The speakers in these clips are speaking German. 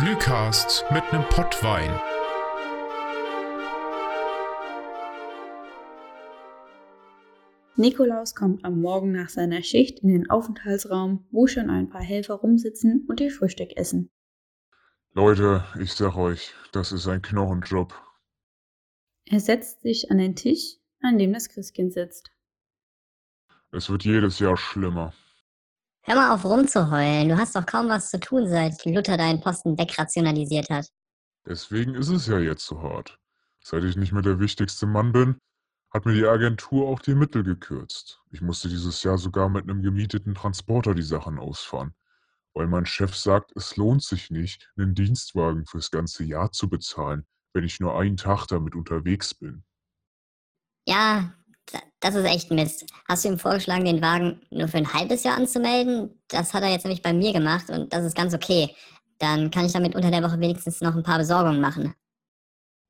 Glühcast mit nem Pottwein. Nikolaus kommt am Morgen nach seiner Schicht in den Aufenthaltsraum, wo schon ein paar Helfer rumsitzen und ihr Frühstück essen. Leute, ich sag euch, das ist ein Knochenjob. Er setzt sich an den Tisch, an dem das Christkind sitzt. Es wird jedes Jahr schlimmer. Hör mal auf rumzuheulen. Du hast doch kaum was zu tun, seit Luther deinen Posten wegrationalisiert hat. Deswegen ist es ja jetzt so hart. Seit ich nicht mehr der wichtigste Mann bin, hat mir die Agentur auch die Mittel gekürzt. Ich musste dieses Jahr sogar mit einem gemieteten Transporter die Sachen ausfahren, weil mein Chef sagt, es lohnt sich nicht, einen Dienstwagen fürs ganze Jahr zu bezahlen, wenn ich nur einen Tag damit unterwegs bin. Ja, das ist echt Mist. Hast du ihm vorgeschlagen, den Wagen nur für ein halbes Jahr anzumelden? Das hat er jetzt nämlich bei mir gemacht und das ist ganz okay. Dann kann ich damit unter der Woche wenigstens noch ein paar Besorgungen machen.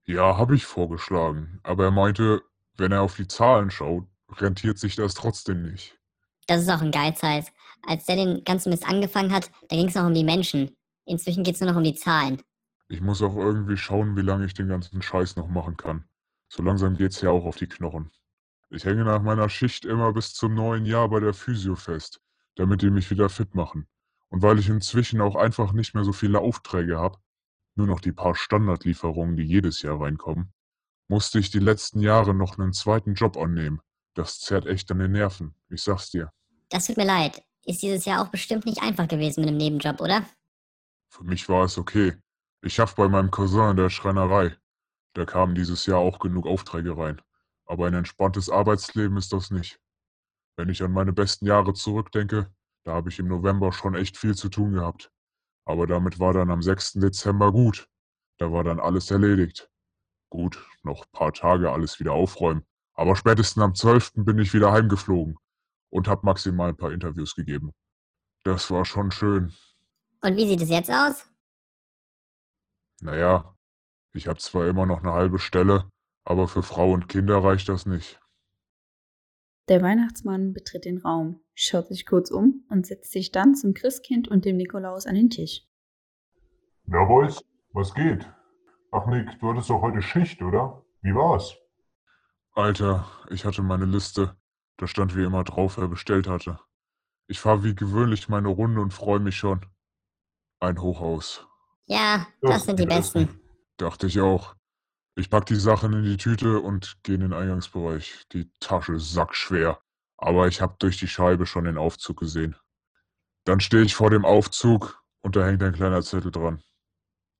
Ja, habe ich vorgeschlagen, aber er meinte, wenn er auf die Zahlen schaut, rentiert sich das trotzdem nicht. Das ist auch ein Geizhals. Als der den ganzen Mist angefangen hat, da ging es noch um die Menschen. Inzwischen geht es nur noch um die Zahlen. Ich muss auch irgendwie schauen, wie lange ich den ganzen Scheiß noch machen kann. So langsam geht's ja auch auf die Knochen. Ich hänge nach meiner Schicht immer bis zum neuen Jahr bei der Physio fest, damit die mich wieder fit machen. Und weil ich inzwischen auch einfach nicht mehr so viele Aufträge habe, nur noch die paar Standardlieferungen, die jedes Jahr reinkommen, musste ich die letzten Jahre noch einen zweiten Job annehmen. Das zerrt echt an den Nerven, ich sag's dir. Das tut mir leid. Ist dieses Jahr auch bestimmt nicht einfach gewesen mit einem Nebenjob, oder? Für mich war es okay. Ich schaff bei meinem Cousin in der Schreinerei. Da kamen dieses Jahr auch genug Aufträge rein. Aber ein entspanntes Arbeitsleben ist das nicht. Wenn ich an meine besten Jahre zurückdenke, da habe ich im November schon echt viel zu tun gehabt. Aber damit war dann am 6. Dezember gut. Da war dann alles erledigt. Gut, noch ein paar Tage alles wieder aufräumen. Aber spätestens am 12. bin ich wieder heimgeflogen und habe maximal ein paar Interviews gegeben. Das war schon schön. Und wie sieht es jetzt aus? Naja, ich habe zwar immer noch eine halbe Stelle, aber für Frau und Kinder reicht das nicht. Der Weihnachtsmann betritt den Raum, schaut sich kurz um und setzt sich dann zum Christkind und dem Nikolaus an den Tisch. Na, Boys, was geht? Ach, Nick, du hattest doch heute Schicht, oder? Wie war's? Alter, ich hatte meine Liste. Da stand wie immer drauf, wer bestellt hatte. Ich fahre wie gewöhnlich meine Runde und freue mich schon. Ein Hochhaus. Ja, das sind die besten. Dachte ich auch. Ich pack die Sachen in die Tüte und gehe in den Eingangsbereich. Die Tasche sackschwer. Aber ich hab durch die Scheibe schon den Aufzug gesehen. Dann stehe ich vor dem Aufzug und da hängt ein kleiner Zettel dran.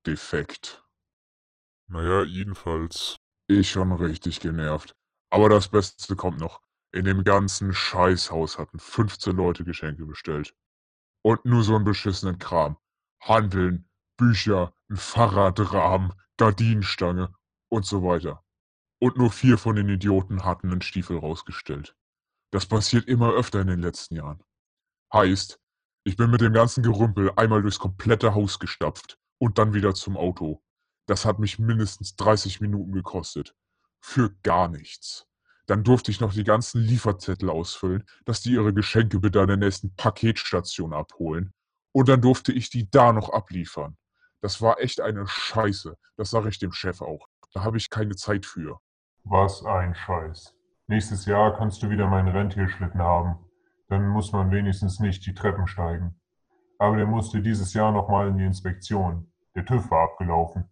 Defekt. Naja, jedenfalls. Ich schon richtig genervt. Aber das Beste kommt noch. In dem ganzen Scheißhaus hatten 15 Leute Geschenke bestellt. Und nur so einen beschissenen Kram. Handeln, Bücher, ein Fahrradrahmen, Gardinenstange und so weiter. Und nur vier von den Idioten hatten einen Stiefel rausgestellt. Das passiert immer öfter in den letzten Jahren. Heißt, ich bin mit dem ganzen Gerümpel einmal durchs komplette Haus gestapft und dann wieder zum Auto. Das hat mich mindestens 30 Minuten gekostet. Für gar nichts. Dann durfte ich noch die ganzen Lieferzettel ausfüllen, dass die ihre Geschenke bitte an der nächsten Paketstation abholen. Und dann durfte ich die da noch abliefern. Das war echt eine Scheiße. Das sage ich dem Chef auch. Da habe ich keine Zeit für. Was ein Scheiß. Nächstes Jahr kannst du wieder meinen Rentierschlitten haben. Dann muss man wenigstens nicht die Treppen steigen. Aber der musste dieses Jahr nochmal in die Inspektion. Der TÜV war abgelaufen.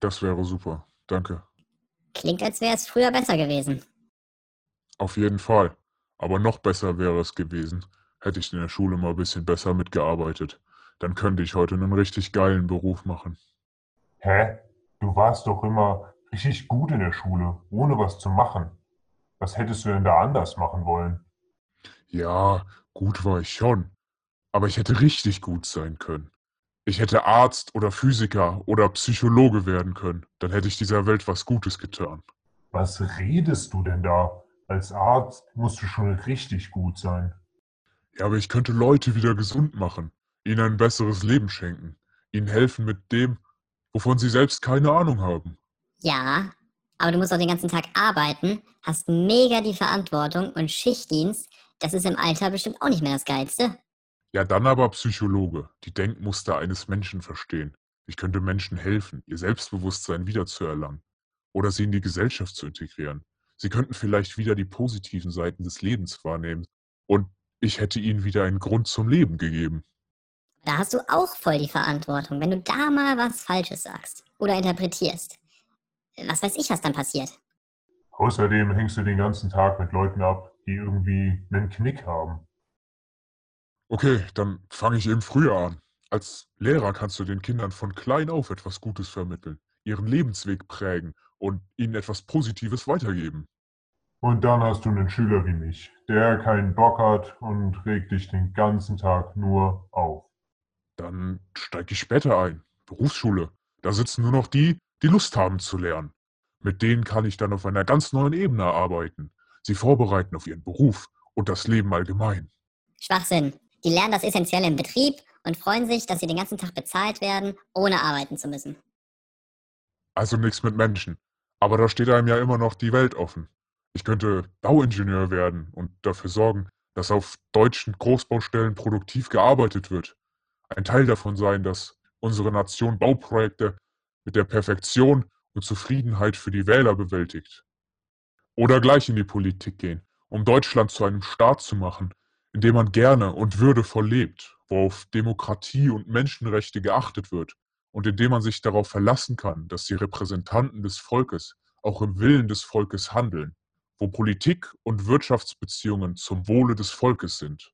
Das wäre super. Danke. Klingt, als wäre es früher besser gewesen. Auf jeden Fall. Aber noch besser wäre es gewesen, hätte ich in der Schule mal ein bisschen besser mitgearbeitet. Dann könnte ich heute einen richtig geilen Beruf machen. Hä? Du warst doch immer richtig gut in der Schule, ohne was zu machen. Was hättest du denn da anders machen wollen? Ja, gut war ich schon. Aber ich hätte richtig gut sein können. Ich hätte Arzt oder Physiker oder Psychologe werden können. Dann hätte ich dieser Welt was Gutes getan. Was redest du denn da? Als Arzt musst du schon richtig gut sein. Ja, aber ich könnte Leute wieder gesund machen, ihnen ein besseres Leben schenken, ihnen helfen mit dem, wovon sie selbst keine Ahnung haben. Ja, aber du musst auch den ganzen Tag arbeiten, hast mega die Verantwortung und Schichtdienst, das ist im Alter bestimmt auch nicht mehr das Geilste. Ja, dann aber Psychologe, die Denkmuster eines Menschen verstehen. Ich könnte Menschen helfen, ihr Selbstbewusstsein wiederzuerlangen oder sie in die Gesellschaft zu integrieren. Sie könnten vielleicht wieder die positiven Seiten des Lebens wahrnehmen und ich hätte ihnen wieder einen Grund zum Leben gegeben. Da hast du auch voll die Verantwortung, wenn du da mal was Falsches sagst oder interpretierst. Was weiß ich, was dann passiert. Außerdem hängst du den ganzen Tag mit Leuten ab, die irgendwie einen Knick haben. Okay, dann fange ich eben früher an. Als Lehrer kannst du den Kindern von klein auf etwas Gutes vermitteln, ihren Lebensweg prägen und ihnen etwas Positives weitergeben. Und dann hast du einen Schüler wie mich, der keinen Bock hat und regt dich den ganzen Tag nur auf. Dann steige ich später ein. Berufsschule. Da sitzen nur noch die, die Lust haben zu lernen. Mit denen kann ich dann auf einer ganz neuen Ebene arbeiten, sie vorbereiten auf ihren Beruf und das Leben allgemein. Schwachsinn. Die lernen das Essentielle im Betrieb und freuen sich, dass sie den ganzen Tag bezahlt werden, ohne arbeiten zu müssen. Also nichts mit Menschen. Aber da steht einem ja immer noch die Welt offen. Ich könnte Bauingenieur werden und dafür sorgen, dass auf deutschen Großbaustellen produktiv gearbeitet wird. Ein Teil davon sein, dass unsere Nation Bauprojekte mit der Perfektion und Zufriedenheit für die Wähler bewältigt. Oder gleich in die Politik gehen, um Deutschland zu einem Staat zu machen, in dem man gerne und würdevoll lebt, wo auf Demokratie und Menschenrechte geachtet wird und in dem man sich darauf verlassen kann, dass die Repräsentanten des Volkes auch im Willen des Volkes handeln, wo Politik und Wirtschaftsbeziehungen zum Wohle des Volkes sind.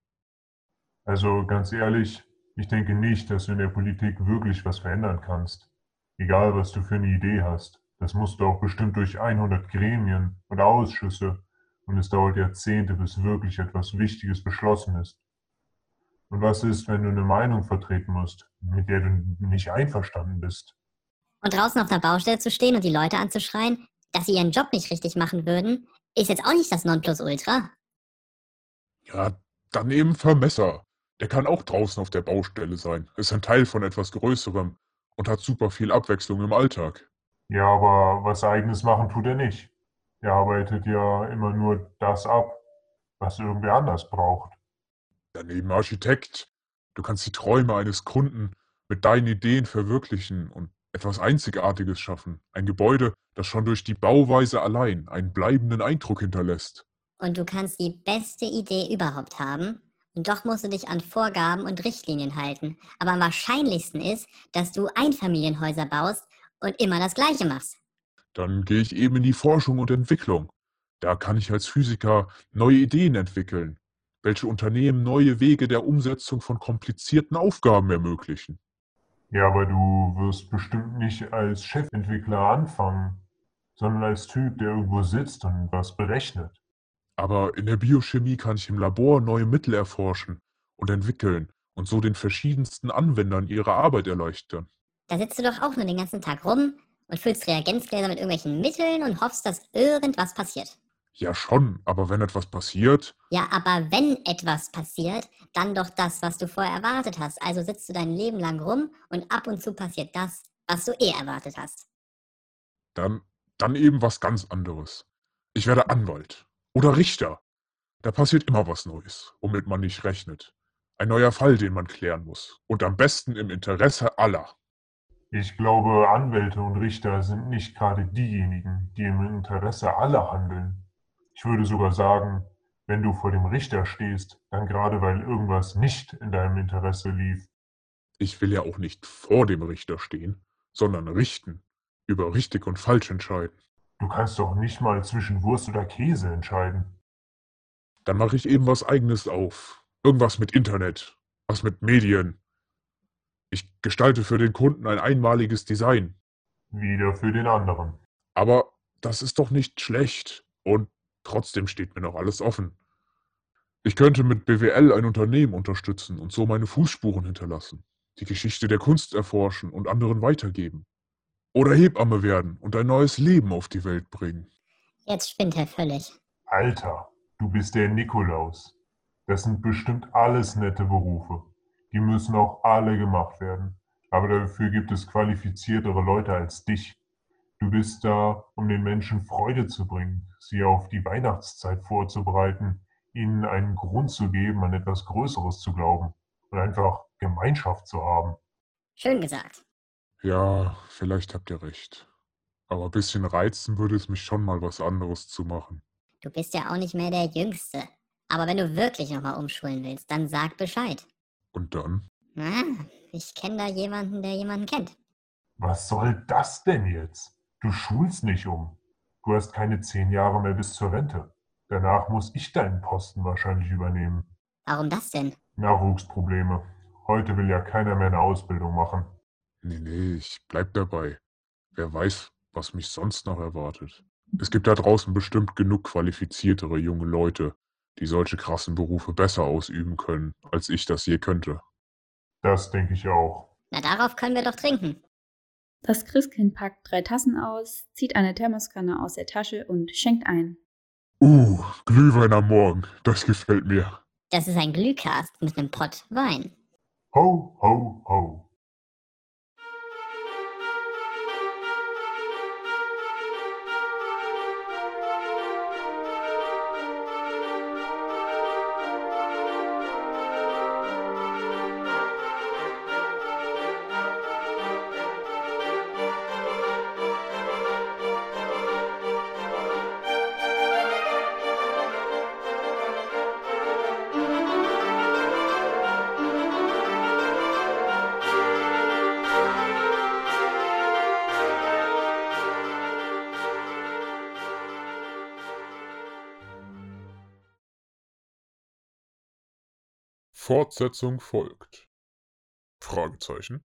Also ganz ehrlich, ich denke nicht, dass du in der Politik wirklich was verändern kannst. Egal, was du für eine Idee hast. Das musst du auch bestimmt durch 100 Gremien und Ausschüsse und es dauert Jahrzehnte, bis wirklich etwas Wichtiges beschlossen ist. Und was ist, wenn du eine Meinung vertreten musst, mit der du nicht einverstanden bist? Und draußen auf einer Baustelle zu stehen und die Leute anzuschreien, dass sie ihren Job nicht richtig machen würden, ist jetzt auch nicht das Nonplusultra. Ja, dann eben Vermesser. Der kann auch draußen auf der Baustelle sein, ist ein Teil von etwas Größerem und hat super viel Abwechslung im Alltag. Ja, aber was eigenes machen tut er nicht. Er arbeitet ja immer nur das ab, was irgendwer anders braucht. Daneben Architekt. Du kannst die Träume eines Kunden mit deinen Ideen verwirklichen und etwas Einzigartiges schaffen. Ein Gebäude, das schon durch die Bauweise allein einen bleibenden Eindruck hinterlässt. Und du kannst die beste Idee überhaupt haben. Und doch musst du dich an Vorgaben und Richtlinien halten. Aber am wahrscheinlichsten ist, dass du Einfamilienhäuser baust und immer das Gleiche machst. Dann gehe ich eben in die Forschung und Entwicklung. Da kann ich als Physiker neue Ideen entwickeln, welche Unternehmen neue Wege der Umsetzung von komplizierten Aufgaben ermöglichen. Ja, aber du wirst bestimmt nicht als Chefentwickler anfangen, sondern als Typ, der irgendwo sitzt und was berechnet. Aber in der Biochemie kann ich im Labor neue Mittel erforschen und entwickeln und so den verschiedensten Anwendern ihre Arbeit erleichtern. Da sitzt du doch auch nur den ganzen Tag rum und füllst Reagenzgläser mit irgendwelchen Mitteln und hoffst, dass irgendwas passiert. Ja schon, aber wenn etwas passiert, Ja, aber wenn etwas passiert, dann doch das, was du vorher erwartet hast. Also sitzt du dein Leben lang rum und ab und zu passiert das, was du eh erwartet hast. dann, dann eben was ganz anderes. Ich werde Anwalt oder Richter. Da passiert immer was Neues, womit man nicht rechnet. Ein neuer Fall, den man klären muss. Und am besten im Interesse aller. Ich glaube, Anwälte und Richter sind nicht gerade diejenigen, die im Interesse aller handeln. Ich würde sogar sagen, wenn du vor dem Richter stehst, dann gerade weil irgendwas nicht in deinem Interesse lief. Ich will ja auch nicht vor dem Richter stehen, sondern richten, über richtig und falsch entscheiden. Du kannst doch nicht mal zwischen Wurst oder Käse entscheiden. Dann mache ich eben was eigenes auf. Irgendwas mit Internet, was mit Medien. Ich gestalte für den Kunden ein einmaliges Design. Wieder für den anderen. Aber das ist doch nicht schlecht. Und trotzdem steht mir noch alles offen. Ich könnte mit BWL ein Unternehmen unterstützen und so meine Fußspuren hinterlassen, die Geschichte der Kunst erforschen und anderen weitergeben. Oder Hebamme werden und ein neues Leben auf die Welt bringen. Jetzt spinnt er völlig. Alter, du bist der Nikolaus. Das sind bestimmt alles nette Berufe. Die müssen auch alle gemacht werden. Aber dafür gibt es qualifiziertere Leute als dich. Du bist da, um den Menschen Freude zu bringen, sie auf die Weihnachtszeit vorzubereiten, ihnen einen Grund zu geben, an etwas Größeres zu glauben und einfach Gemeinschaft zu haben. Schön gesagt. Ja, vielleicht habt ihr recht. Aber ein bisschen reizen würde es mich schon mal was anderes zu machen. Du bist ja auch nicht mehr der Jüngste. Aber wenn du wirklich nochmal umschulen willst, dann sag Bescheid. Und dann? Ah, ich kenne da jemanden, der jemanden kennt. Was soll das denn jetzt? Du schulst nicht um. Du hast keine zehn Jahre mehr bis zur Rente. Danach muss ich deinen Posten wahrscheinlich übernehmen. Warum das denn? Nachwuchsprobleme. Heute will ja keiner mehr eine Ausbildung machen. Nee, nee, ich bleib dabei. Wer weiß, was mich sonst noch erwartet. Es gibt da draußen bestimmt genug qualifiziertere junge Leute, die solche krassen Berufe besser ausüben können, als ich das je könnte. Das denke ich auch. Na, darauf können wir doch trinken. Das Christkind packt drei Tassen aus, zieht eine Thermoskanne aus der Tasche und schenkt ein. Uh, Glühwein am Morgen, das gefällt mir. Das ist ein Glühkast mit einem Pott Wein. Ho, ho, ho. Fortsetzung folgt. Fragezeichen.